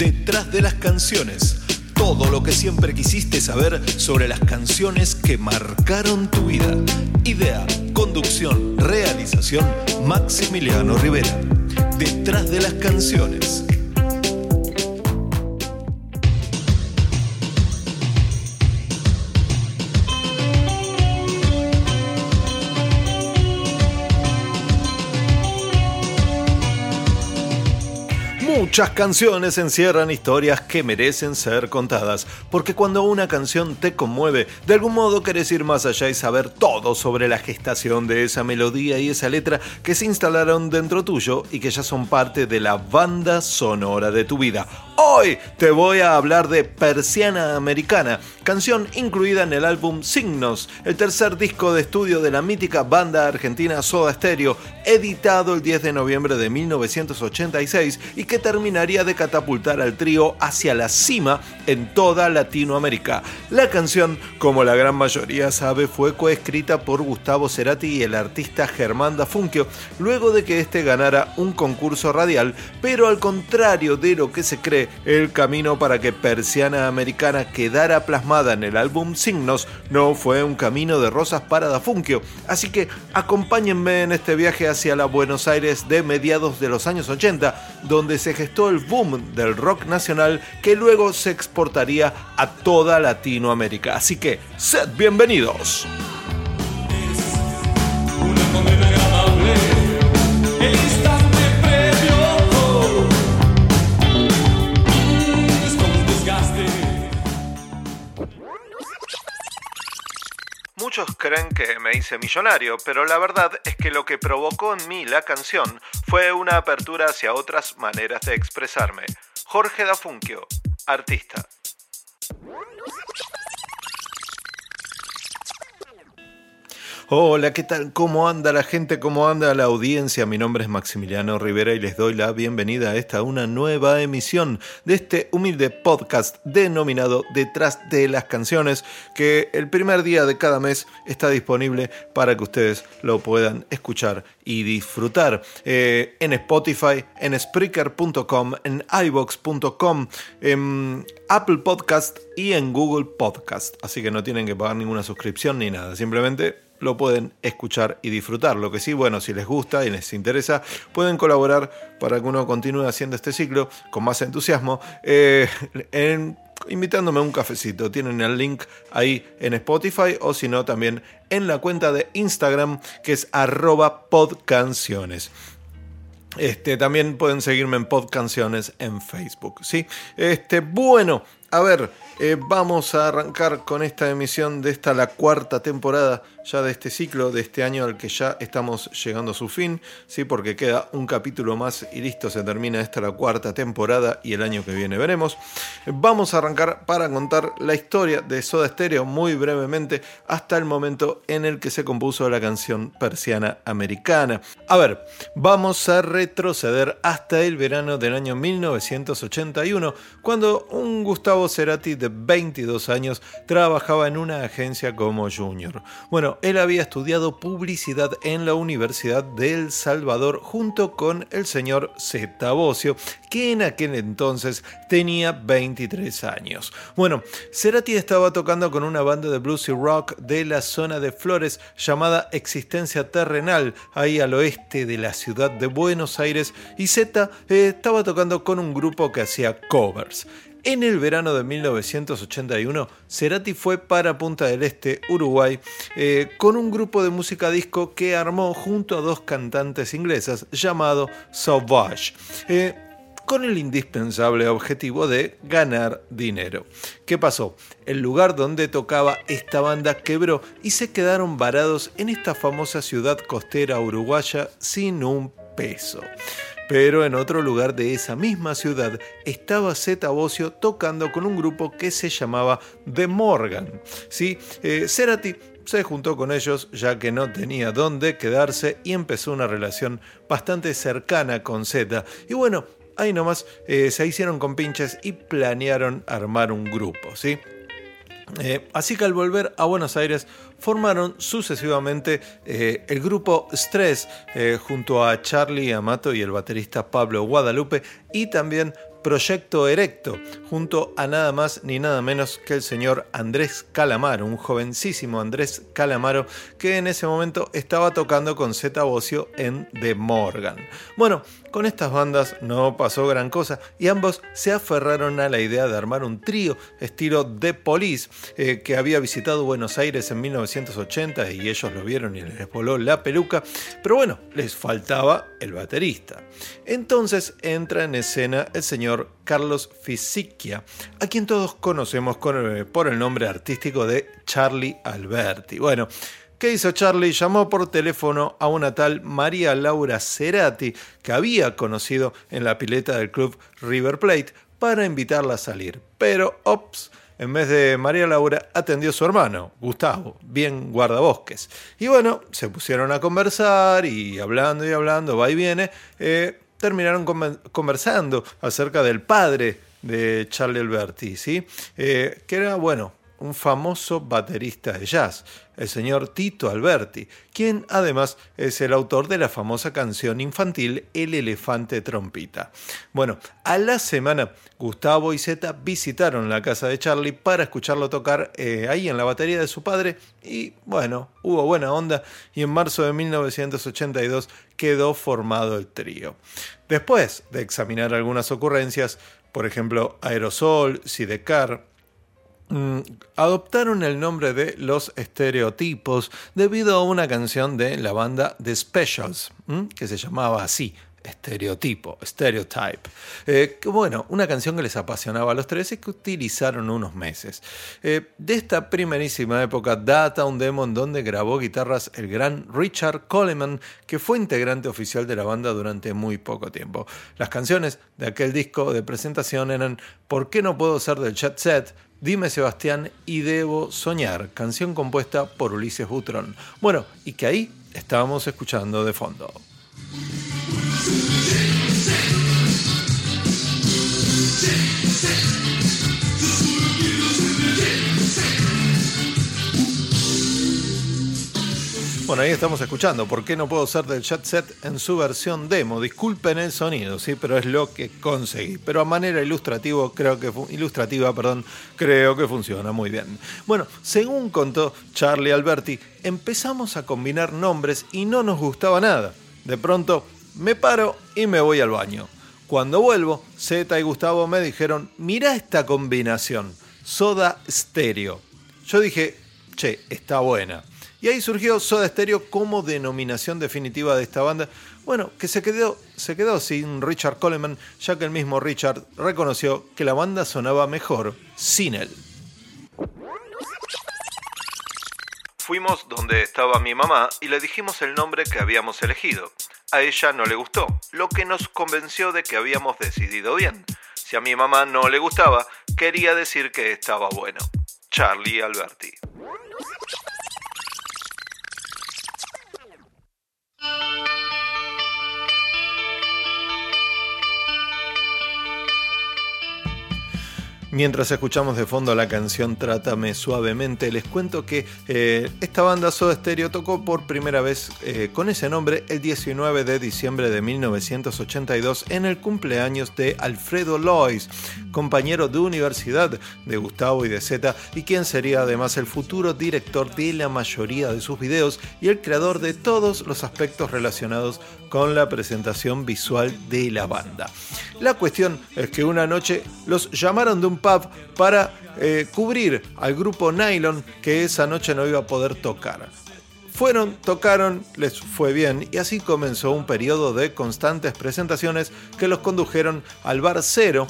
Detrás de las canciones, todo lo que siempre quisiste saber sobre las canciones que marcaron tu vida. Idea, conducción, realización, Maximiliano Rivera. Detrás de las canciones. Muchas canciones encierran historias que merecen ser contadas, porque cuando una canción te conmueve, de algún modo querés ir más allá y saber todo sobre la gestación de esa melodía y esa letra que se instalaron dentro tuyo y que ya son parte de la banda sonora de tu vida. Hoy te voy a hablar de Persiana Americana, canción incluida en el álbum Signos, el tercer disco de estudio de la mítica banda argentina Soda Stereo, editado el 10 de noviembre de 1986 y que terminaría de catapultar al trío hacia la cima en toda Latinoamérica. La canción, como la gran mayoría sabe, fue coescrita por Gustavo Cerati y el artista Germán Dafunquio, luego de que este ganara un concurso radial, pero al contrario de lo que se cree, el camino para que Persiana Americana quedara plasmada en el álbum Signos no fue un camino de rosas para Dafunquio, así que acompáñenme en este viaje hacia la Buenos Aires de mediados de los años 80, donde se gestó el boom del rock nacional que luego se exportaría a toda Latinoamérica. Así que, sed bienvenidos. Creen que me hice millonario, pero la verdad es que lo que provocó en mí la canción fue una apertura hacia otras maneras de expresarme. Jorge Dafunquio, artista. Hola, ¿qué tal? ¿Cómo anda la gente? ¿Cómo anda la audiencia? Mi nombre es Maximiliano Rivera y les doy la bienvenida a esta una nueva emisión de este humilde podcast denominado Detrás de las canciones, que el primer día de cada mes está disponible para que ustedes lo puedan escuchar y disfrutar eh, en Spotify, en Spreaker.com, en iBox.com, en Apple Podcast y en Google Podcast. Así que no tienen que pagar ninguna suscripción ni nada, simplemente lo pueden escuchar y disfrutar. Lo que sí, bueno, si les gusta y les interesa, pueden colaborar para que uno continúe haciendo este ciclo con más entusiasmo. eh, invitándome a un cafecito. Tienen el link ahí en Spotify o si no también en la cuenta de Instagram que es arroba podcanciones. Este, también pueden seguirme en Podcanciones en Facebook. ¿sí? Este, bueno, a ver, eh, vamos a arrancar con esta emisión de esta, la cuarta temporada ya de este ciclo, de este año al que ya estamos llegando a su fin, ¿sí? porque queda un capítulo más y listo, se termina esta la cuarta temporada y el año que viene veremos. Vamos a arrancar para contar la historia de Soda Stereo muy brevemente hasta el momento en el que se compuso la canción persiana americana. A ver, vamos a retroceder hasta el verano del año 1981, cuando un Gustavo Cerati de 22 años trabajaba en una agencia como junior. Bueno, él había estudiado publicidad en la Universidad de El Salvador junto con el señor Zeta Bocio, que en aquel entonces tenía 23 años. Bueno, Cerati estaba tocando con una banda de blues y rock de la zona de Flores llamada Existencia Terrenal, ahí al oeste de la ciudad de Buenos Aires, y Zeta estaba tocando con un grupo que hacía covers. En el verano de 1981, Cerati fue para Punta del Este, Uruguay, eh, con un grupo de música disco que armó junto a dos cantantes inglesas llamado Sauvage. eh, con el indispensable objetivo de ganar dinero. ¿Qué pasó? El lugar donde tocaba esta banda quebró y se quedaron varados en esta famosa ciudad costera uruguaya sin un peso. Pero en otro lugar de esa misma ciudad estaba Zeta Bosio tocando con un grupo que se llamaba The Morgan. ¿sí? Eh, Cerati se juntó con ellos ya que no tenía dónde quedarse y empezó una relación bastante cercana con Zeta. Y bueno, ahí nomás eh, se hicieron con pinches y planearon armar un grupo, ¿sí? Eh, así que al volver a Buenos Aires formaron sucesivamente eh, el grupo Stress junto a Charlie Amato y el baterista Pablo Guadalupe y también Proyecto Erecto, junto a nada más ni nada menos que el señor Andrés Calamaro, un jovencísimo Andrés Calamaro que en ese momento estaba tocando con Zeta Bocio en The Morgan. Bueno, con estas bandas no pasó gran cosa y ambos se aferraron a la idea de armar un trío estilo The Police eh, que había visitado Buenos Aires en 1980 y ellos lo vieron y les voló la peluca, pero bueno, les faltaba el baterista. Entonces entra en escena el señor Carlos Fisichia, a quien todos conocemos por el nombre artístico de Charlie Alberti. Bueno, ¿Qué hizo Charlie? Llamó por teléfono a una tal María Laura Cerati, que había conocido en la pileta del club River Plate, para invitarla a salir. Pero, ops, en vez de María Laura, atendió su hermano, Gustavo, bien guardabosques. Y bueno, se pusieron a conversar y hablando y hablando, va y viene, eh, terminaron conversando acerca del padre de Charlie Alberti, ¿sí? Eh, que era, bueno, un famoso baterista de jazz, el señor Tito Alberti, quien además es el autor de la famosa canción infantil El elefante trompita. Bueno, a la semana Gustavo y Zeta visitaron la casa de Charlie para escucharlo tocar eh, ahí en la batería de su padre y bueno, hubo buena onda y en marzo de 1982 quedó formado el trío. Después de examinar algunas ocurrencias, por ejemplo, Aerosol, Sidecar, adoptaron el nombre de Los Estereotipos debido a una canción de la banda The Specials, que se llamaba así, Estereotipo, Stereotype. Eh, bueno, una canción que les apasionaba a los tres y que utilizaron unos meses. Eh, de esta primerísima época data un demo en donde grabó guitarras el gran Richard Coleman, que fue integrante oficial de la banda durante muy poco tiempo. Las canciones de aquel disco de presentación eran ¿Por qué no puedo ser del chat set? Dime Sebastián y Debo Soñar, canción compuesta por Ulises Butrón. Bueno, y que ahí estábamos escuchando de fondo. Bueno, ahí estamos escuchando. ¿Por qué no puedo ser del chat set en su versión demo? Disculpen el sonido, sí, pero es lo que conseguí. Pero a manera ilustrativo, creo que ilustrativa, perdón, creo que funciona muy bien. Bueno, según contó Charlie Alberti, empezamos a combinar nombres y no nos gustaba nada. De pronto, me paro y me voy al baño. Cuando vuelvo, Zeta y Gustavo me dijeron, mira esta combinación, soda stereo. Yo dije, che, está buena. Y ahí surgió Soda Stereo como denominación definitiva de esta banda. Bueno, que se quedó, se quedó sin Richard Coleman, ya que el mismo Richard reconoció que la banda sonaba mejor sin él. Fuimos donde estaba mi mamá y le dijimos el nombre que habíamos elegido. A ella no le gustó, lo que nos convenció de que habíamos decidido bien. Si a mi mamá no le gustaba, quería decir que estaba bueno. Charlie Alberti. Música Mientras escuchamos de fondo la canción Trátame Suavemente, les cuento que eh, esta banda Soda Stereo tocó por primera vez eh, con ese nombre el 19 de diciembre de 1982 en el cumpleaños de Alfredo Lois, compañero de universidad de Gustavo y de Zeta, y quien sería además el futuro director de la mayoría de sus videos y el creador de todos los aspectos relacionados con la presentación visual de la banda. La cuestión es que una noche los llamaron de un para eh, cubrir al grupo Nylon que esa noche no iba a poder tocar. Fueron, tocaron, les fue bien y así comenzó un periodo de constantes presentaciones que los condujeron al Bar Cero,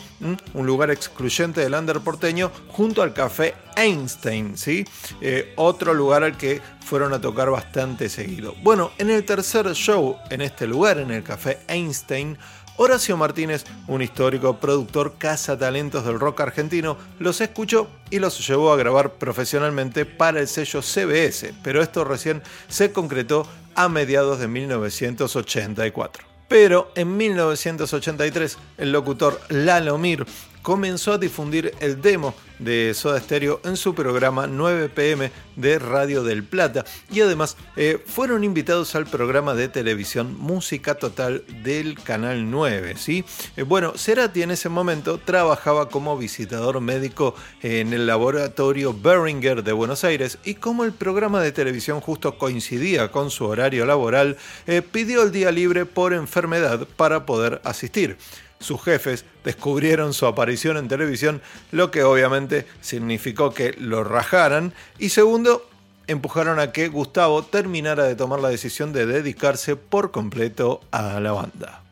un lugar excluyente del under porteño, junto al Café Einstein, ¿sí? Eh, otro lugar al que fueron a tocar bastante seguido. Bueno, en el tercer show en este lugar, en el Café Einstein, Horacio Martínez, un histórico productor cazatalentos del rock argentino, los escuchó y los llevó a grabar profesionalmente para el sello CBS, pero esto recién se concretó a mediados de 1984. Pero en 1983 el locutor Lalo Mir comenzó a difundir el demo de Soda Stereo en su programa 9 pm de Radio del Plata y además eh, fueron invitados al programa de televisión Música Total del Canal 9. ¿sí? Eh, bueno, Cerati en ese momento trabajaba como visitador médico en el laboratorio Beringer de Buenos Aires y como el programa de televisión justo coincidía con su horario laboral, eh, pidió el día libre por enfermedad para poder asistir sus jefes descubrieron su aparición en televisión, lo que obviamente significó que lo rajaran. Y segundo, empujaron a que Gustavo terminara de tomar la decisión de dedicarse por completo a la banda.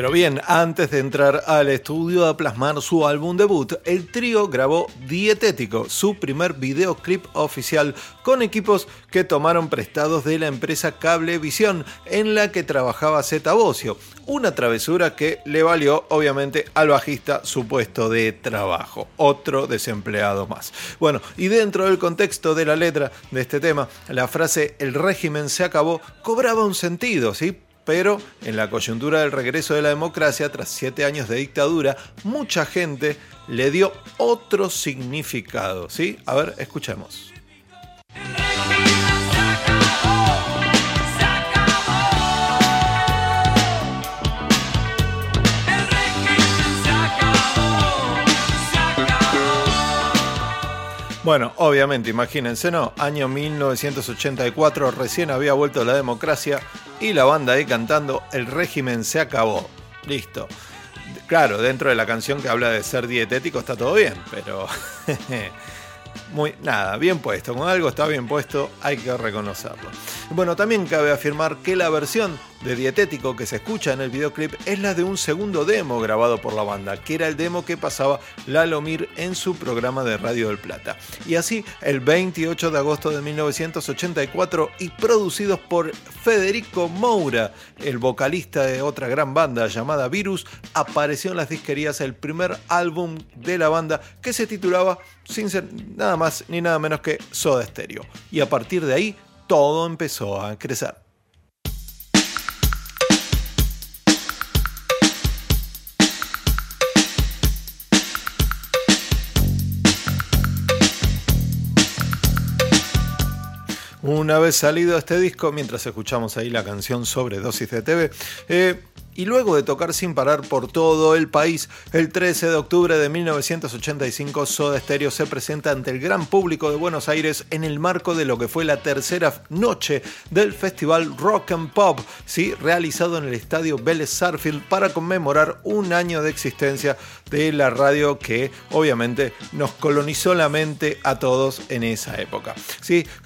Pero bien, antes de entrar al estudio a plasmar su álbum debut, el trío grabó Dietético, su primer videoclip oficial con equipos que tomaron prestados de la empresa Cablevisión en la que trabajaba Zeta Bocio, una travesura que le valió obviamente al bajista su puesto de trabajo, otro desempleado más. Bueno, y dentro del contexto de la letra de este tema, la frase el régimen se acabó cobraba un sentido, ¿sí? Pero en la coyuntura del regreso de la democracia, tras siete años de dictadura, mucha gente le dio otro significado. ¿sí? A ver, escuchemos. Bueno, obviamente, imagínense, ¿no? Año 1984, recién había vuelto la democracia y la banda ahí cantando El régimen se acabó. Listo. Claro, dentro de la canción que habla de ser dietético está todo bien, pero muy nada, bien puesto. Con algo está bien puesto, hay que reconocerlo. Bueno, también cabe afirmar que la versión de Dietético que se escucha en el videoclip es la de un segundo demo grabado por la banda, que era el demo que pasaba Lalo Mir en su programa de Radio del Plata. Y así, el 28 de agosto de 1984 y producidos por Federico Moura, el vocalista de otra gran banda llamada Virus, apareció en las disquerías el primer álbum de la banda que se titulaba sin ser nada más ni nada menos que Soda Stereo. Y a partir de ahí, todo empezó a crecer. Una vez salido este disco, mientras escuchamos ahí la canción sobre dosis de TV, eh, y luego de tocar sin parar por todo el país, el 13 de octubre de 1985 Soda Stereo se presenta ante el gran público de Buenos Aires en el marco de lo que fue la tercera noche del festival Rock and Pop, ¿sí? realizado en el estadio Vélez Sarfield para conmemorar un año de existencia de la radio que obviamente nos colonizó la mente a todos en esa época.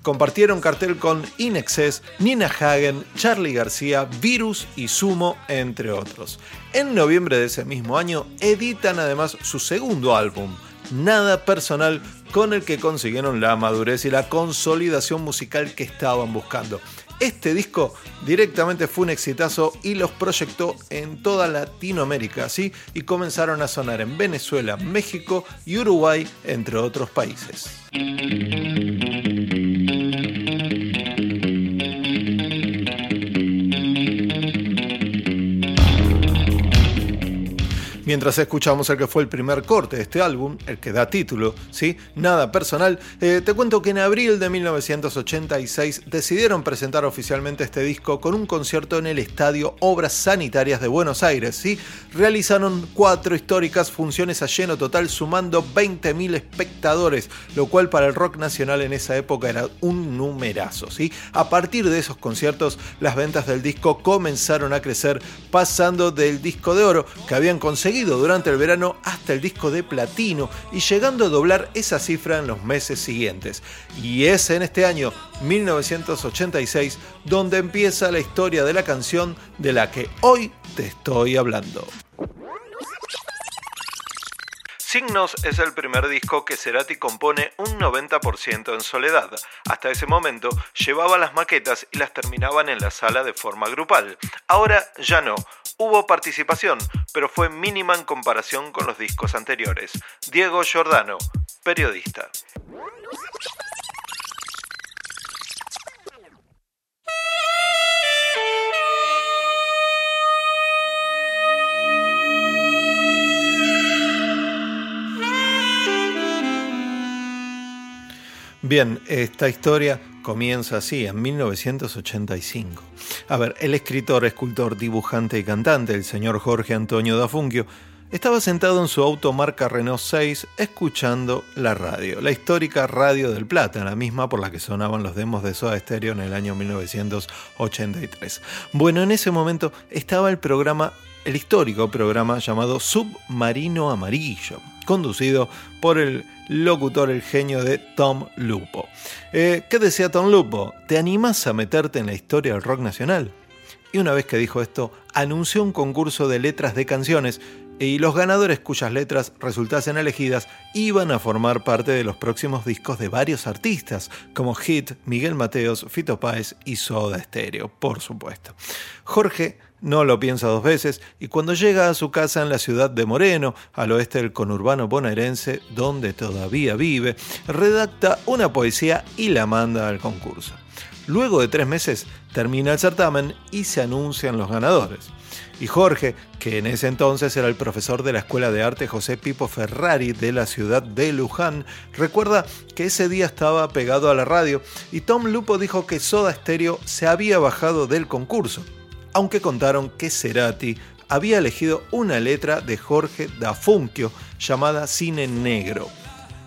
Compartieron cartel con Inexcess, Nina Hagen, Charlie García, Virus y Sumo, entre otros. En noviembre de ese mismo año editan además su segundo álbum, Nada Personal, con el que consiguieron la madurez y la consolidación musical que estaban buscando. Este disco directamente fue un exitazo y los proyectó en toda Latinoamérica, ¿sí? Y comenzaron a sonar en Venezuela, México y Uruguay, entre otros países. Mientras escuchamos el que fue el primer corte de este álbum, el que da título, ¿sí? Nada personal, eh, te cuento que en abril de 1986 decidieron presentar oficialmente este disco con un concierto en el Estadio Obras Sanitarias de Buenos Aires, ¿sí? Realizaron cuatro históricas funciones a lleno total sumando 20.000 espectadores, lo cual para el rock nacional en esa época era un numerazo, ¿sí? A partir de esos conciertos, las ventas del disco comenzaron a crecer, pasando del disco de oro que habían conseguido durante el verano hasta el disco de platino y llegando a doblar esa cifra en los meses siguientes. Y es en este año 1986 donde empieza la historia de la canción de la que hoy te estoy hablando. Signos es el primer disco que Cerati compone un 90% en soledad. Hasta ese momento llevaba las maquetas y las terminaban en la sala de forma grupal. Ahora ya no. Hubo participación, pero fue mínima en comparación con los discos anteriores. Diego Giordano, periodista. Bien, esta historia comienza así, en 1985. A ver, el escritor, escultor, dibujante y cantante, el señor Jorge Antonio da Funquio, estaba sentado en su auto marca Renault 6 escuchando la radio, la histórica Radio del Plata, la misma por la que sonaban los demos de Soda Stereo en el año 1983. Bueno, en ese momento estaba el programa, el histórico programa llamado Submarino Amarillo, conducido por el locutor, el genio de Tom Lupo. Eh, ¿Qué decía Tom Lupo? ¿Te animas a meterte en la historia del rock nacional? Y una vez que dijo esto, anunció un concurso de letras de canciones y los ganadores cuyas letras resultasen elegidas iban a formar parte de los próximos discos de varios artistas, como Hit, Miguel Mateos, Fito Páez y Soda Stereo, por supuesto. Jorge no lo piensa dos veces y cuando llega a su casa en la ciudad de Moreno, al oeste del conurbano bonaerense, donde todavía vive, redacta una poesía y la manda al concurso. Luego de tres meses termina el certamen y se anuncian los ganadores. Y Jorge, que en ese entonces era el profesor de la Escuela de Arte José Pipo Ferrari de la ciudad de Luján, recuerda que ese día estaba pegado a la radio y Tom Lupo dijo que Soda Stereo se había bajado del concurso, aunque contaron que Cerati había elegido una letra de Jorge da Funquio llamada Cine Negro.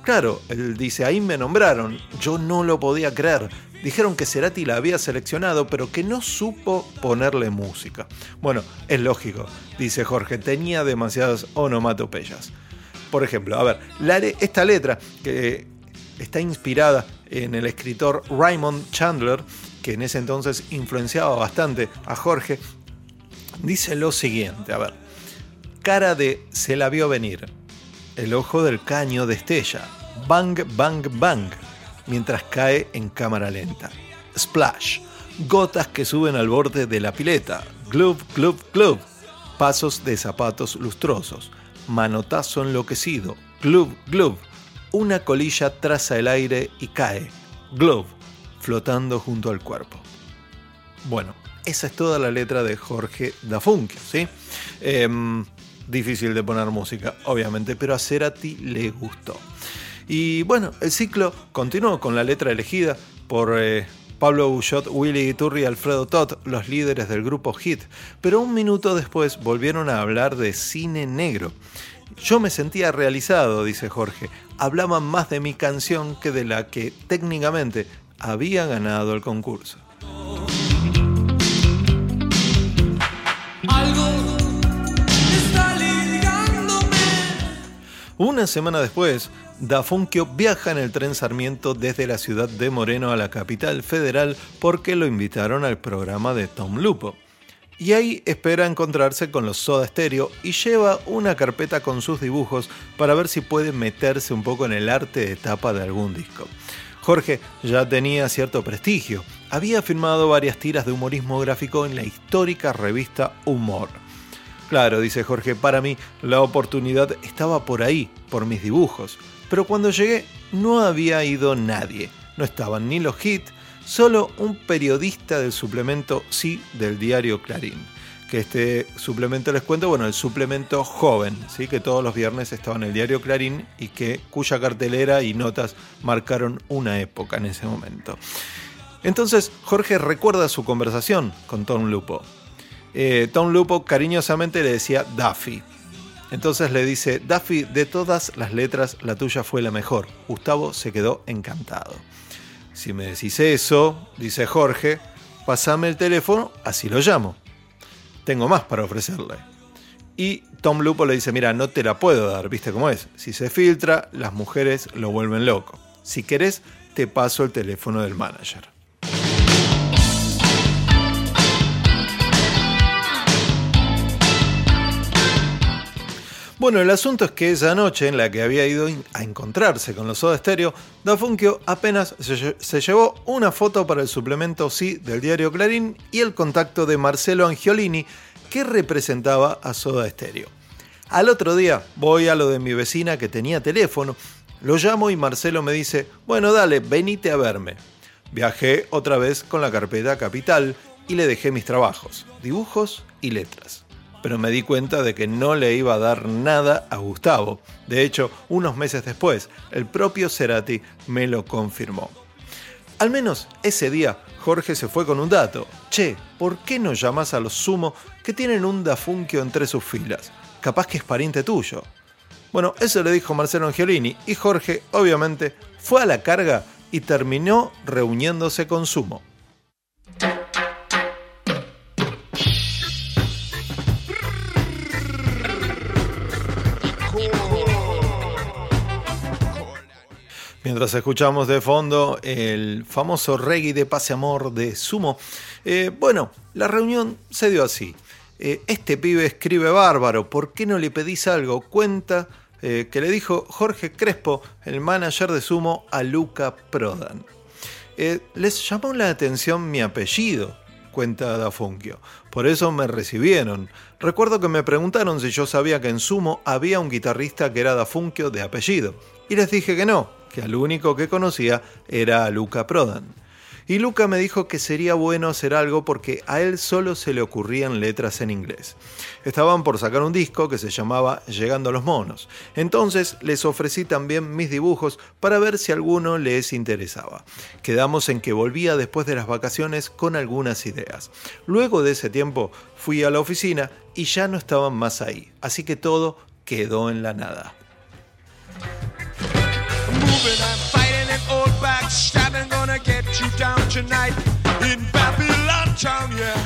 Claro, él dice, ahí me nombraron, yo no lo podía creer, dijeron que Cerati la había seleccionado, pero que no supo ponerle música. Bueno, es lógico, dice Jorge, tenía demasiadas onomatopeyas. Por ejemplo, a ver, esta letra que está inspirada en el escritor Raymond Chandler, que en ese entonces influenciaba bastante a Jorge, dice lo siguiente, a ver, cara de se la vio venir, el ojo del caño destella, bang, bang, bang, mientras cae en cámara lenta. Splash, gotas que suben al borde de la pileta. Glove, glove, glove, pasos de zapatos lustrosos. Manotazo enloquecido. Glove, glove, una colilla traza el aire y cae. Glove, flotando junto al cuerpo. Bueno, esa es toda la letra de Jorge Dafunquio, ¿sí? Em, difícil de poner música, obviamente, pero a Cerati le gustó. Y bueno, el ciclo continuó con la letra elegida por eh, Pablo Buchot, Willy Iturri y Alfredo Todd, los líderes del grupo Hit, pero un minuto después volvieron a hablar de cine negro. Yo me sentía realizado, dice Jorge. Hablaban más de mi canción que de la que técnicamente había ganado el concurso. Una semana después, Dafunquio viaja en el tren Sarmiento desde la ciudad de Moreno a la capital federal porque lo invitaron al programa de Tom Lupo. Y ahí espera encontrarse con los Soda Stereo y lleva una carpeta con sus dibujos para ver si puede meterse un poco en el arte de tapa de algún disco. Jorge ya tenía cierto prestigio, había firmado varias tiras de humorismo gráfico en la histórica revista Humor. Claro, dice Jorge, para mí la oportunidad estaba por ahí, por mis dibujos. Pero cuando llegué no había ido nadie. No estaban ni los hits, solo un periodista del suplemento Sí del diario Clarín. Que este suplemento les cuento, bueno, el suplemento joven, ¿sí? que todos los viernes estaba en el diario Clarín y que cuya cartelera y notas marcaron una época en ese momento. Entonces Jorge recuerda su conversación con Tom Lupo. Eh, Tom Lupo cariñosamente le decía Duffy. Entonces le dice, Duffy, de todas las letras, la tuya fue la mejor. Gustavo se quedó encantado. Si me decís eso, dice Jorge, pasame el teléfono, así lo llamo. Tengo más para ofrecerle. Y Tom Lupo le dice, mira, no te la puedo dar, viste cómo es. Si se filtra, las mujeres lo vuelven loco. Si querés, te paso el teléfono del manager. Bueno, el asunto es que esa noche en la que había ido a encontrarse con los Soda Stereo, Da Funkio apenas se, se llevó una foto para el suplemento Sí del diario Clarín y el contacto de Marcelo Angiolini, que representaba a Soda Stereo. Al otro día voy a lo de mi vecina que tenía teléfono, lo llamo y Marcelo me dice, bueno, dale, venite a verme. Viajé otra vez con la carpeta Capital y le dejé mis trabajos, dibujos y letras. Pero me di cuenta de que no le iba a dar nada a Gustavo. De hecho, unos meses después, el propio Cerati me lo confirmó. Al menos ese día, Jorge se fue con un dato. Che, ¿por qué no llamas a los sumo que tienen un dafunquio entre sus filas? Capaz que es pariente tuyo. Bueno, eso le dijo Marcelo Angiolini y Jorge, obviamente, fue a la carga y terminó reuniéndose con Sumo. Mientras escuchamos de fondo el famoso reggae de Pase Amor de Sumo, eh, bueno, la reunión se dio así. Eh, este pibe escribe bárbaro, ¿por qué no le pedís algo? Cuenta eh, que le dijo Jorge Crespo, el manager de Sumo, a Luca Prodan. Les llamó la atención mi apellido, cuenta Dafunquio. Por eso me recibieron. Recuerdo que me preguntaron si yo sabía que en Sumo había un guitarrista que era Dafunquio de apellido. Y les dije que no, que al único que conocía era a Luca Prodan. Y Luca me dijo que sería bueno hacer algo porque a él solo se le ocurrían letras en inglés. Estaban por sacar un disco que se llamaba Llegando a los Monos. Entonces les ofrecí también mis dibujos para ver si alguno les interesaba. Quedamos en que volvía después de las vacaciones con algunas ideas. Luego de ese tiempo fui a la oficina y ya no estaban más ahí. Así que todo quedó en la nada.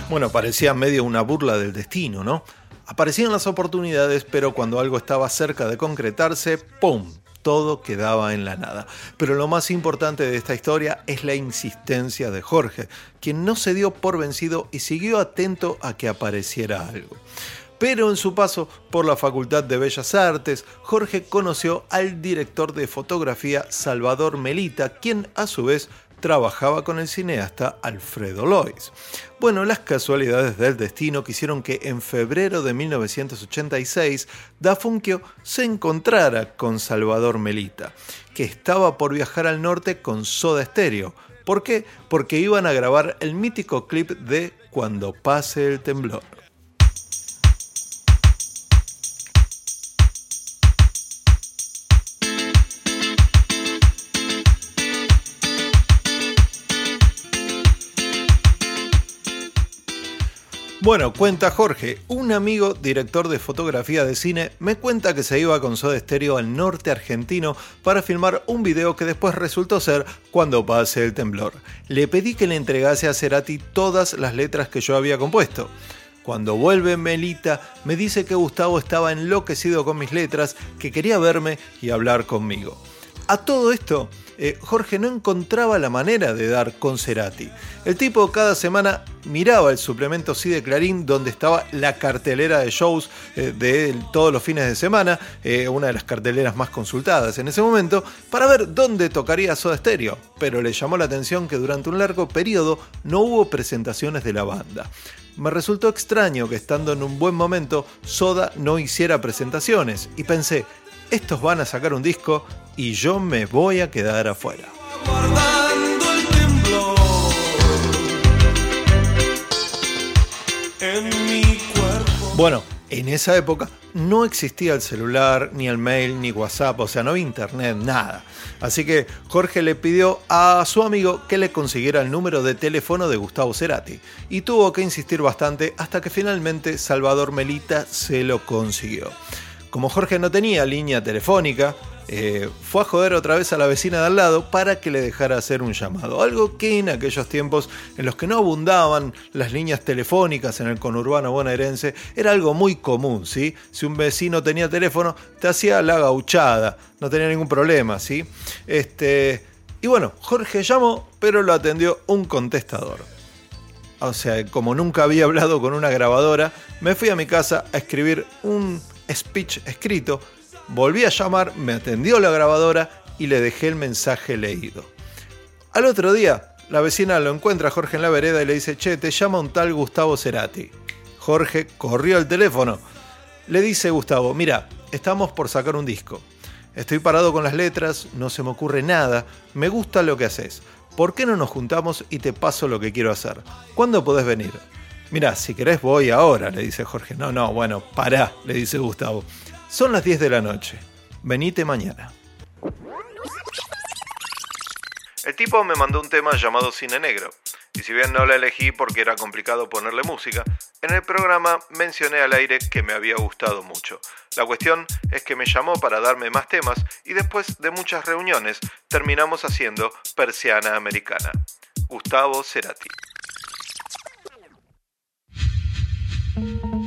Bueno, parecía medio una burla del destino, ¿no? Aparecían las oportunidades, pero cuando algo estaba cerca de concretarse, ¡pum! Todo quedaba en la nada. Pero lo más importante de esta historia es la insistencia de Jorge, quien no se dio por vencido y siguió atento a que apareciera algo. Pero en su paso por la Facultad de Bellas Artes, Jorge conoció al director de fotografía Salvador Melita, quien a su vez trabajaba con el cineasta Alfredo Lois. Bueno, las casualidades del destino quisieron que en febrero de 1986 Dafunquio se encontrara con Salvador Melita, que estaba por viajar al norte con Soda Stereo. ¿Por qué? Porque iban a grabar el mítico clip de Cuando pase el temblor. Bueno, cuenta Jorge, un amigo director de fotografía de cine me cuenta que se iba con Soda Stereo al norte argentino para filmar un video que después resultó ser Cuando pase el temblor. Le pedí que le entregase a Cerati todas las letras que yo había compuesto. Cuando vuelve Melita, me dice que Gustavo estaba enloquecido con mis letras, que quería verme y hablar conmigo. A todo esto, eh, Jorge no encontraba la manera de dar con Cerati. El tipo cada semana miraba el suplemento Sí de Clarín, donde estaba la cartelera de shows eh, de todos los fines de semana, eh, una de las carteleras más consultadas en ese momento, para ver dónde tocaría Soda Stereo. Pero le llamó la atención que durante un largo periodo no hubo presentaciones de la banda. Me resultó extraño que estando en un buen momento Soda no hiciera presentaciones y pensé, estos van a sacar un disco y yo me voy a quedar afuera. Bueno, en esa época no existía el celular, ni el mail, ni WhatsApp, o sea, no había internet, nada. Así que Jorge le pidió a su amigo que le consiguiera el número de teléfono de Gustavo Cerati y tuvo que insistir bastante hasta que finalmente Salvador Melita se lo consiguió. Como Jorge no tenía línea telefónica, eh, fue a joder otra vez a la vecina de al lado para que le dejara hacer un llamado. Algo que en aquellos tiempos en los que no abundaban las líneas telefónicas en el conurbano bonaerense era algo muy común, ¿sí? Si un vecino tenía teléfono, te hacía la gauchada, no tenía ningún problema, ¿sí? Este, y bueno, Jorge llamó, pero lo atendió un contestador. O sea, como nunca había hablado con una grabadora, me fui a mi casa a escribir un speech escrito, volví a llamar, me atendió la grabadora y le dejé el mensaje leído. Al otro día, la vecina lo encuentra a Jorge en la vereda y le dice, che, te llama un tal Gustavo Cerati. Jorge corrió al teléfono. Le dice Gustavo, mira, estamos por sacar un disco. Estoy parado con las letras, no se me ocurre nada, me gusta lo que haces. ¿Por qué no nos juntamos y te paso lo que quiero hacer? ¿Cuándo podés venir? Mira, si querés voy ahora, le dice Jorge. No, no, bueno, pará, le dice Gustavo. Son las 10 de la noche. Venite mañana. El tipo me mandó un tema llamado Cine Negro, y si bien no la elegí porque era complicado ponerle música, en el programa mencioné al aire que me había gustado mucho. La cuestión es que me llamó para darme más temas y después de muchas reuniones terminamos haciendo Persiana Americana. Gustavo Cerati. Thank you.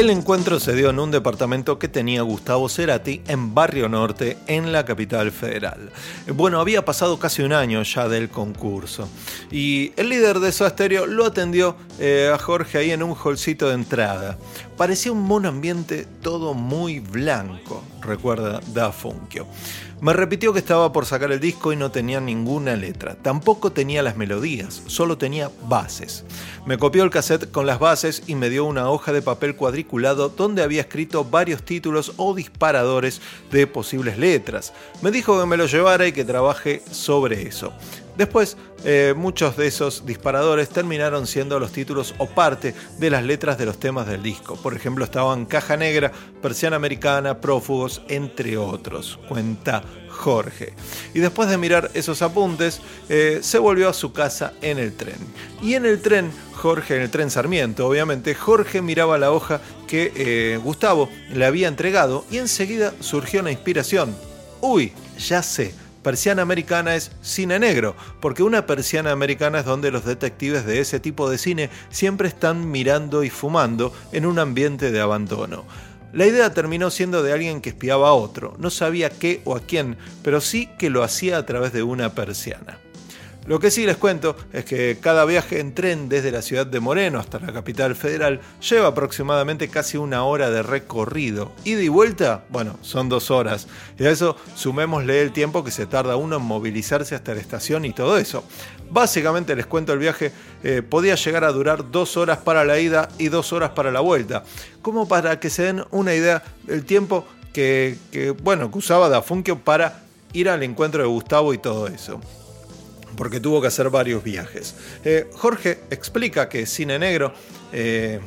El encuentro se dio en un departamento que tenía Gustavo Cerati en Barrio Norte, en la capital federal. Bueno, había pasado casi un año ya del concurso y el líder de Soda Stereo lo atendió eh, a Jorge ahí en un holcito de entrada. Parecía un mono ambiente todo muy blanco, recuerda Da Funkio. Me repitió que estaba por sacar el disco y no tenía ninguna letra. Tampoco tenía las melodías, solo tenía bases. Me copió el cassette con las bases y me dio una hoja de papel cuadriculado donde había escrito varios títulos o disparadores de posibles letras. Me dijo que me lo llevara y que trabaje sobre eso. Después, eh, muchos de esos disparadores terminaron siendo los títulos o parte de las letras de los temas del disco. Por ejemplo, estaban Caja Negra, Persiana Americana, Prófugos, entre otros. Cuenta Jorge. Y después de mirar esos apuntes, eh, se volvió a su casa en el tren. Y en el tren, Jorge, en el tren Sarmiento, obviamente, Jorge miraba la hoja que eh, Gustavo le había entregado y enseguida surgió una inspiración. Uy, ya sé persiana americana es cine negro, porque una persiana americana es donde los detectives de ese tipo de cine siempre están mirando y fumando en un ambiente de abandono. La idea terminó siendo de alguien que espiaba a otro, no sabía qué o a quién, pero sí que lo hacía a través de una persiana. Lo que sí les cuento es que cada viaje en tren desde la ciudad de Moreno hasta la capital federal lleva aproximadamente casi una hora de recorrido. Ida y vuelta, bueno, son dos horas. Y a eso sumémosle el tiempo que se tarda uno en movilizarse hasta la estación y todo eso. Básicamente les cuento el viaje eh, podía llegar a durar dos horas para la ida y dos horas para la vuelta. Como para que se den una idea del tiempo que, bueno, que usaba Dafunkio para ir al encuentro de Gustavo y todo eso porque tuvo que hacer varios viajes. Eh, Jorge explica que Cine Negro, eh,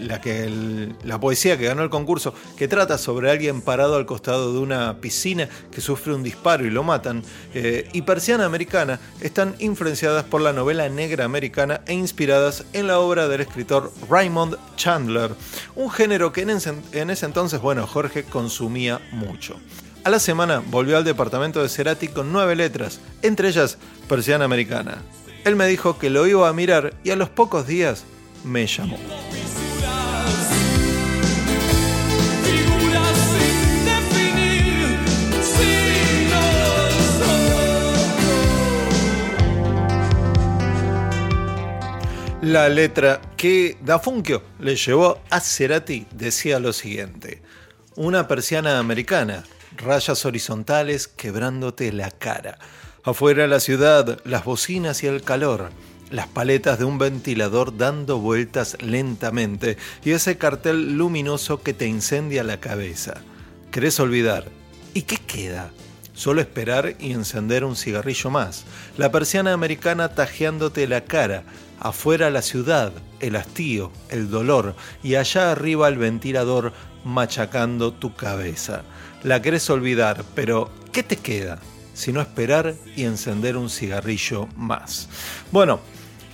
la, que la poesía que ganó el concurso, que trata sobre alguien parado al costado de una piscina que sufre un disparo y lo matan, eh, y Persiana Americana, están influenciadas por la novela negra americana e inspiradas en la obra del escritor Raymond Chandler, un género que en ese, en ese entonces, bueno, Jorge consumía mucho. A la semana volvió al departamento de Cerati con nueve letras, entre ellas Persiana Americana. Él me dijo que lo iba a mirar y a los pocos días me llamó. La letra que Dafunkio le llevó a Cerati decía lo siguiente: Una persiana americana rayas horizontales quebrándote la cara. Afuera la ciudad, las bocinas y el calor, las paletas de un ventilador dando vueltas lentamente y ese cartel luminoso que te incendia la cabeza. ¿Querés olvidar? ¿Y qué queda? Solo esperar y encender un cigarrillo más. La persiana americana tajeándote la cara. Afuera la ciudad, el hastío, el dolor y allá arriba el ventilador machacando tu cabeza la querés olvidar, pero ¿qué te queda? Si no esperar y encender un cigarrillo más. Bueno,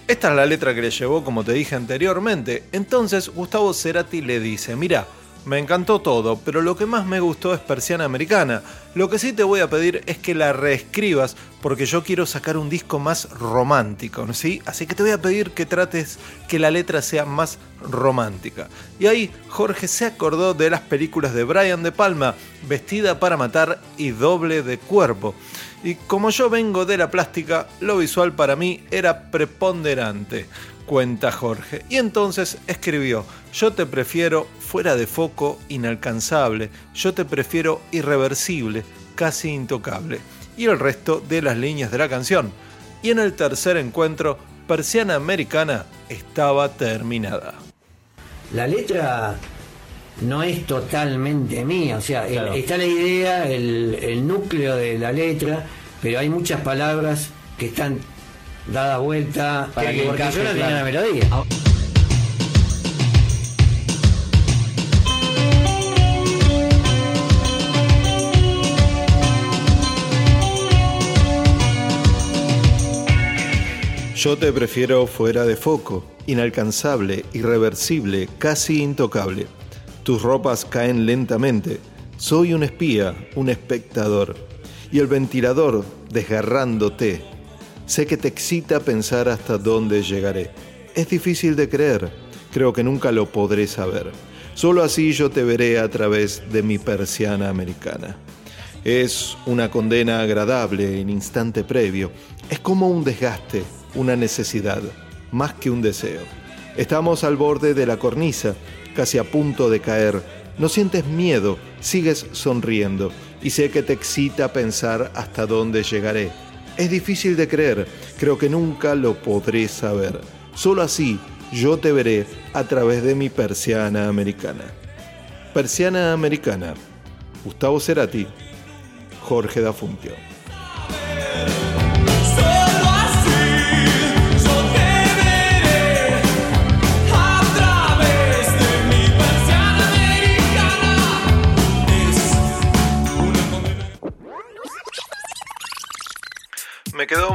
esta es la letra que le llevó, como te dije anteriormente. Entonces Gustavo Cerati le dice, mira, me encantó todo, pero lo que más me gustó es Persiana Americana. Lo que sí te voy a pedir es que la reescribas porque yo quiero sacar un disco más romántico, ¿sí? Así que te voy a pedir que trates que la letra sea más romántica. Y ahí Jorge se acordó de las películas de Brian De Palma, Vestida para Matar y Doble de Cuerpo. Y como yo vengo de la plástica, lo visual para mí era preponderante, cuenta Jorge. Y entonces escribió, yo te prefiero fuera de foco, inalcanzable, yo te prefiero irreversible, casi intocable. Y el resto de las líneas de la canción. Y en el tercer encuentro, Persiana Americana estaba terminada. La letra no es totalmente mía, o sea, está la idea, el, núcleo de la letra, pero hay muchas palabras que están dadas vuelta para que, porque yo no tenía la melodía. Ah. Yo te prefiero fuera de foco, inalcanzable, irreversible, casi intocable. Tus ropas caen lentamente. Soy un espía, un espectador. Y el ventilador desgarrándote. Sé que te excita pensar hasta dónde llegaré. Es difícil de creer. Creo que nunca lo podré saber. Solo así yo te veré a través de mi persiana americana. Es una condena agradable en instante previo. Es como un desgaste, una necesidad, más que un deseo. Estamos al borde de la cornisa casi a punto de caer. No sientes miedo, sigues sonriendo y sé que te excita pensar hasta dónde llegaré. Es difícil de creer, creo que nunca lo podré saber. Solo así yo te veré a través de mi persiana americana. Persiana americana. Gustavo Cerati, Jorge Dafuntio.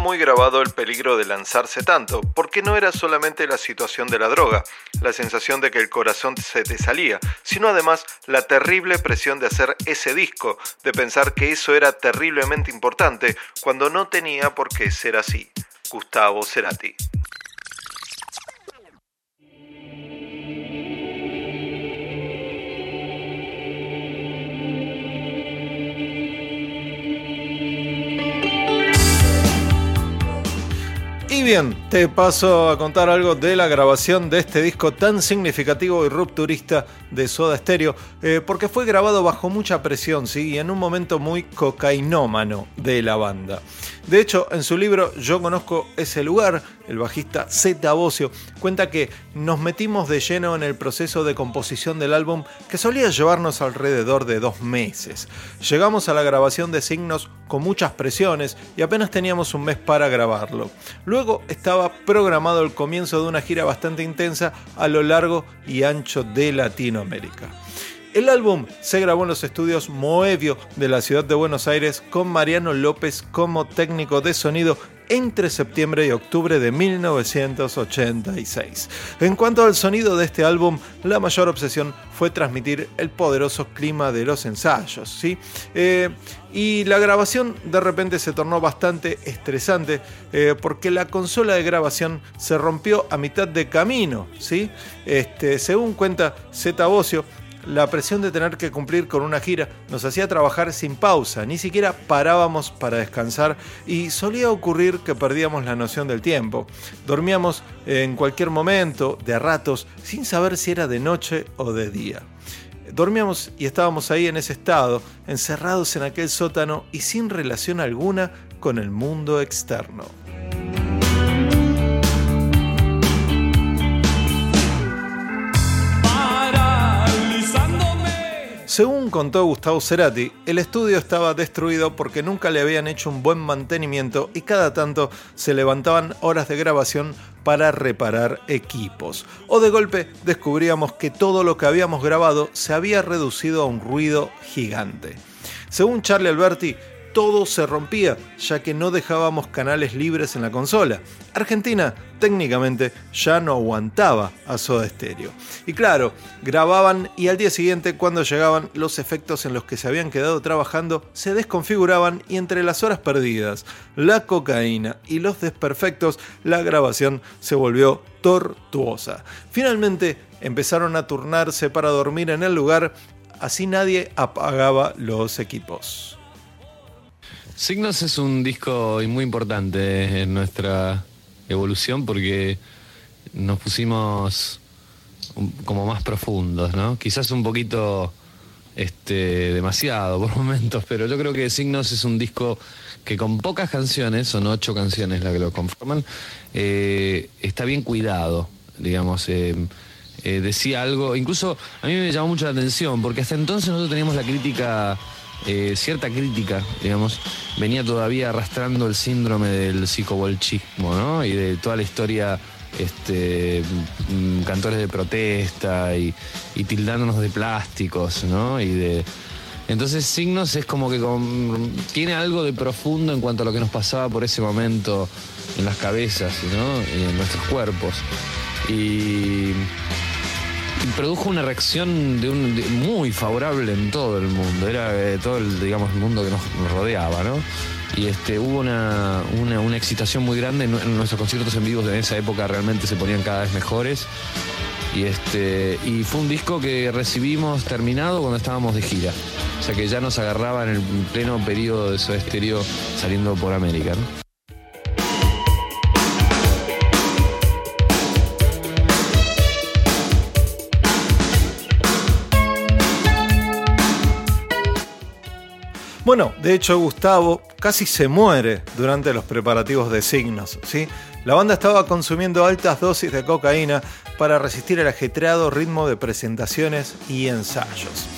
Muy grabado el peligro de lanzarse tanto, porque no era solamente la situación de la droga, la sensación de que el corazón se te salía, sino además la terrible presión de hacer ese disco, de pensar que eso era terriblemente importante, cuando no tenía por qué ser así. Gustavo Cerati. Y bien, te paso a contar algo de la grabación de este disco tan significativo y rupturista de Soda Stereo, eh, porque fue grabado bajo mucha presión, ¿sí? y en un momento muy cocainómano de la banda. De hecho, en su libro Yo conozco ese lugar, el bajista Zeta Bocio cuenta que nos metimos de lleno en el proceso de composición del álbum que solía llevarnos alrededor de dos meses. Llegamos a la grabación de signos con muchas presiones y apenas teníamos un mes para grabarlo. Luego estaba programado el comienzo de una gira bastante intensa a lo largo y ancho de Latinoamérica. El álbum se grabó en los estudios Moevio de la ciudad de Buenos Aires con Mariano López como técnico de sonido entre septiembre y octubre de 1986. En cuanto al sonido de este álbum, la mayor obsesión fue transmitir el poderoso clima de los ensayos. ¿sí? Eh, y la grabación de repente se tornó bastante estresante eh, porque la consola de grabación se rompió a mitad de camino. ¿sí? Este, según cuenta Zeta Bocio, la presión de tener que cumplir con una gira nos hacía trabajar sin pausa, ni siquiera parábamos para descansar y solía ocurrir que perdíamos la noción del tiempo. Dormíamos en cualquier momento, de ratos, sin saber si era de noche o de día. Dormíamos y estábamos ahí en ese estado, encerrados en aquel sótano y sin relación alguna con el mundo externo. Según contó Gustavo Cerati, el estudio estaba destruido porque nunca le habían hecho un buen mantenimiento y cada tanto se levantaban horas de grabación para reparar equipos. O de golpe descubríamos que todo lo que habíamos grabado se había reducido a un ruido gigante. Según Charlie Alberti, todo se rompía, ya que no dejábamos canales libres en la consola. Argentina técnicamente ya no aguantaba a Soda Stereo. Y claro, grababan y al día siguiente cuando llegaban los efectos en los que se habían quedado trabajando se desconfiguraban y entre las horas perdidas, la cocaína y los desperfectos, la grabación se volvió tortuosa. Finalmente empezaron a turnarse para dormir en el lugar, así nadie apagaba los equipos. Signos es un disco muy importante en nuestra evolución porque nos pusimos como más profundos, ¿no? Quizás un poquito este, demasiado por momentos, pero yo creo que Signos es un disco que con pocas canciones, son ocho canciones las que lo conforman, eh, está bien cuidado, digamos. Eh, eh, decía algo, incluso a mí me llamó mucho la atención, porque hasta entonces nosotros teníamos la crítica, cierta crítica, digamos, venía todavía arrastrando el síndrome del psicobolchismo, ¿no? Y de toda la historia este, mm, cantores de protesta y, tildándonos de plásticos, ¿no? Y de, entonces Signos es como que tiene algo de profundo en cuanto a lo que nos pasaba por ese momento en las cabezas, ¿no? Y en nuestros cuerpos. Y, produjo una reacción muy favorable en todo el mundo. Era eh, todo el, digamos, mundo que nos, rodeaba, ¿no? y este, hubo una, una, excitación muy grande en, nuestros conciertos en vivo de esa época realmente se ponían cada vez mejores este y fue un disco que recibimos terminado cuando estábamos de gira o sea que ya nos agarraba en el pleno periodo de su estéreo saliendo por América Bueno, de hecho Gustavo casi se muere durante los preparativos de signos. ¿sí? La banda estaba consumiendo altas dosis de cocaína para resistir el ajetreado ritmo de presentaciones y ensayos.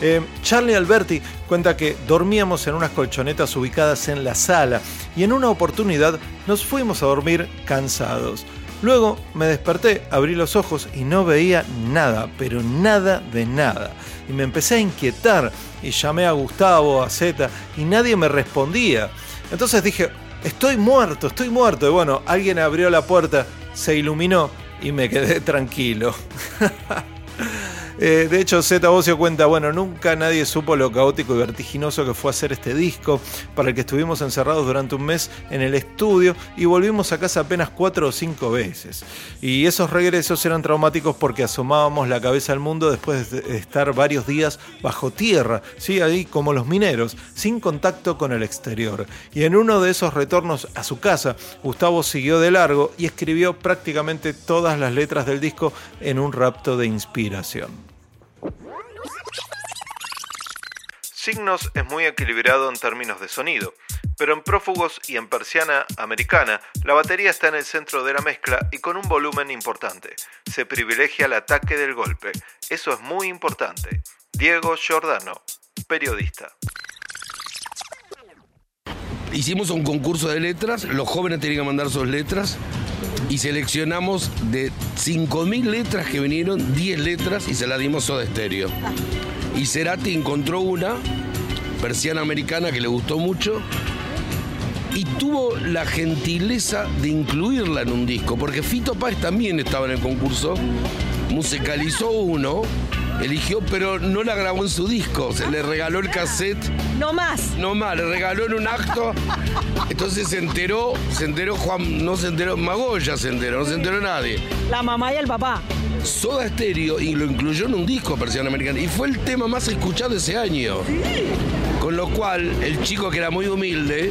Eh, Charlie Alberti cuenta que dormíamos en unas colchonetas ubicadas en la sala y en una oportunidad nos fuimos a dormir cansados. Luego me desperté, abrí los ojos y no veía nada, pero nada de nada. Y me empecé a inquietar y llamé a Gustavo, a Zeta y nadie me respondía. Entonces dije, estoy muerto, estoy muerto. Y bueno, alguien abrió la puerta, se iluminó y me quedé tranquilo. Eh, de hecho, Zeta Bocio cuenta, bueno, nunca nadie supo lo caótico y vertiginoso que fue hacer este disco, para el que estuvimos encerrados durante un mes en el estudio y volvimos a casa apenas cuatro o cinco veces. Y esos regresos eran traumáticos porque asomábamos la cabeza al mundo después de estar varios días bajo tierra, ¿sí? ahí como los mineros, sin contacto con el exterior. Y en uno de esos retornos a su casa, Gustavo siguió de largo y escribió prácticamente todas las letras del disco en un rapto de inspiración. Signos es muy equilibrado en términos de sonido, pero en Prófugos y en Persiana Americana la batería está en el centro de la mezcla y con un volumen importante. Se privilegia el ataque del golpe. Eso es muy importante. Diego Giordano, periodista. Hicimos un concurso de letras, los jóvenes tenían que mandar sus letras y seleccionamos de 5.000 letras que vinieron, 10 letras y se las dimos a estéreo y Cerati encontró una, persiana americana, que le gustó mucho y tuvo la gentileza de incluirla en un disco, porque Fito Páez también estaba en el concurso, musicalizó uno, eligió, pero no la grabó en su disco, se le regaló el cassette. No más. No más, le regaló en un acto. Entonces se enteró, se enteró Juan, no se enteró, Magoya se enteró, no se enteró nadie. La mamá y el papá. Soda Stereo y lo incluyó en un disco Persiana Americana y fue el tema más escuchado ese año. Con lo cual, el chico que era muy humilde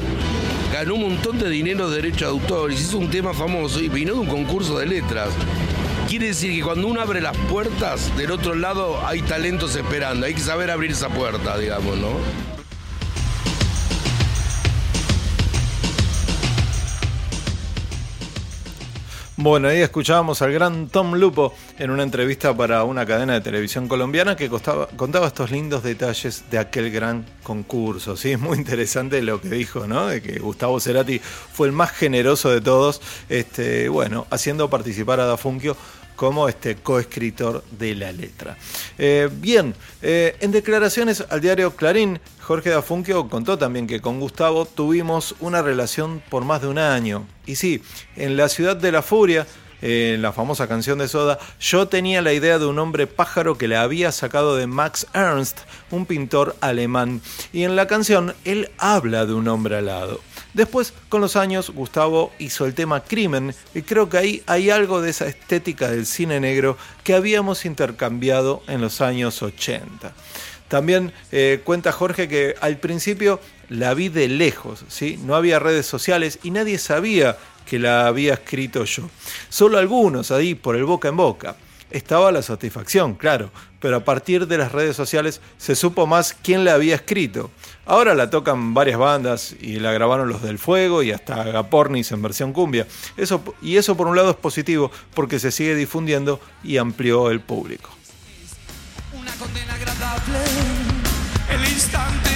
ganó un montón de dinero de derecho de autor y se hizo un tema famoso y vino de un concurso de letras. Quiere decir que cuando uno abre las puertas, del otro lado hay talentos esperando. Hay que saber abrir esa puerta, digamos, ¿no? Bueno, ahí escuchábamos al gran Tom Lupo en una entrevista para una cadena de televisión colombiana que contaba estos lindos detalles de aquel gran concurso. Sí, es muy interesante lo que dijo, ¿no? De que Gustavo Cerati fue el más generoso de todos, este, bueno, haciendo participar a Dafunkio como este coescritor de la letra. Eh, bien, eh, en declaraciones al diario Clarín, Jorge Dafunquio contó también que con Gustavo tuvimos una relación por más de un año. Y sí, en la ciudad de la furia, en la famosa canción de Soda, yo tenía la idea de un hombre pájaro que le había sacado de Max Ernst, un pintor alemán. Y en la canción él habla de un hombre alado. Después, con los años, Gustavo hizo el tema Crimen y creo que ahí hay algo de esa estética del cine negro que habíamos intercambiado en los años 80. También eh, cuenta Jorge que al principio la vi de lejos, ¿sí? no había redes sociales y nadie sabía que la había escrito yo. Solo algunos ahí por el boca en boca. Estaba la satisfacción, claro, pero a partir de las redes sociales se supo más quién la había escrito. Ahora la tocan varias bandas y la grabaron los del Fuego y hasta Agapornis en versión cumbia. Eso, y eso por un lado es positivo porque se sigue difundiendo y amplió el público. Una condena agradable, el instante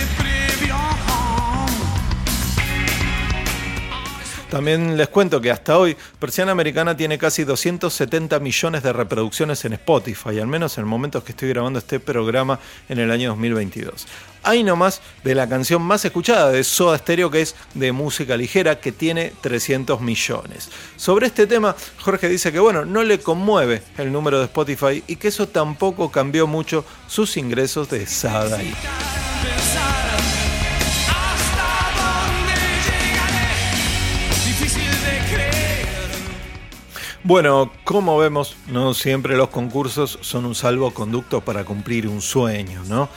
También les cuento que hasta hoy Persiana Americana tiene casi 270 millones de reproducciones en Spotify, al menos en el momento que estoy grabando este programa en el año 2022. Hay nomás de la canción más escuchada de Soda Stereo que es de música ligera que tiene 300 millones. Sobre este tema, Jorge dice que bueno, no le conmueve el número de Spotify y que eso tampoco cambió mucho sus ingresos de Sadai. Bueno, como vemos, no siempre los concursos son un salvoconducto para cumplir un sueño, ¿no?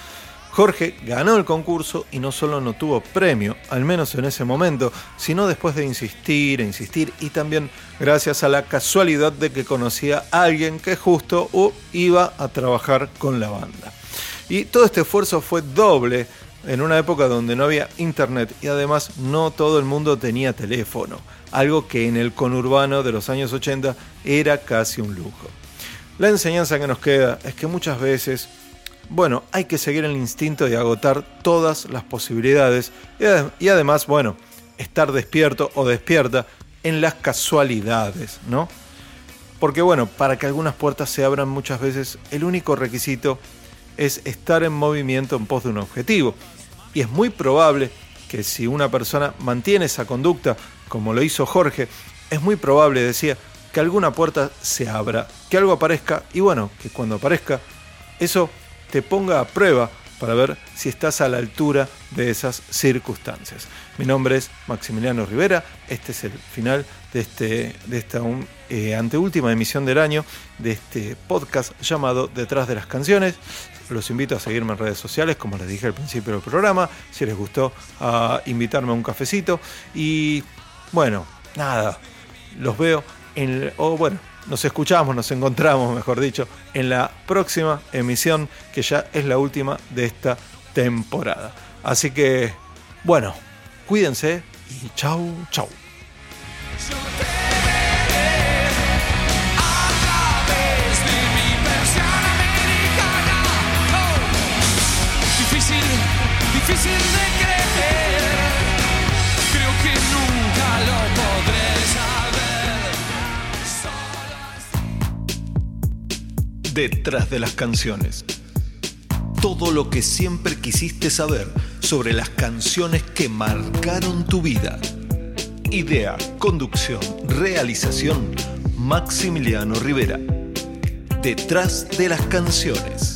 Jorge ganó el concurso y no solo no tuvo premio, al menos en ese momento, sino después de insistir, e insistir y también gracias a la casualidad de que conocía a alguien que justo uh, iba a trabajar con la banda. Y todo este esfuerzo fue doble en una época donde no había internet y además no todo el mundo tenía teléfono, algo que en el conurbano de los años 80 era casi un lujo. La enseñanza que nos queda es que muchas veces, bueno, hay que seguir el instinto de agotar todas las posibilidades y, y además, bueno, estar despierto o despierta en las casualidades, ¿no? Porque bueno, para que algunas puertas se abran muchas veces, el único requisito es estar en movimiento en pos de un objetivo. Y es muy probable que si una persona mantiene esa conducta, como lo hizo Jorge, es muy probable, decía, que alguna puerta se abra, que algo aparezca y bueno, que cuando aparezca, eso te ponga a prueba para ver si estás a la altura de esas circunstancias. Mi nombre es Maximiliano Rivera, este es el final de, este, de esta un- eh, anteúltima emisión del año de este podcast llamado Detrás de las Canciones. Los invito a seguirme en redes sociales, como les dije al principio del programa, si les gustó, a invitarme a un cafecito. Y bueno, nada, los veo en, o bueno, nos escuchamos, nos encontramos, mejor dicho, en la próxima emisión, que ya es la última de esta temporada. Así que, bueno, cuídense y chau, chau. Difícil de. Creo que nunca lo podré saber. Detrás de las canciones. Todo lo que siempre quisiste saber sobre las canciones que marcaron tu vida. Idea, conducción, realización, Maximiliano Rivera. Detrás de las canciones.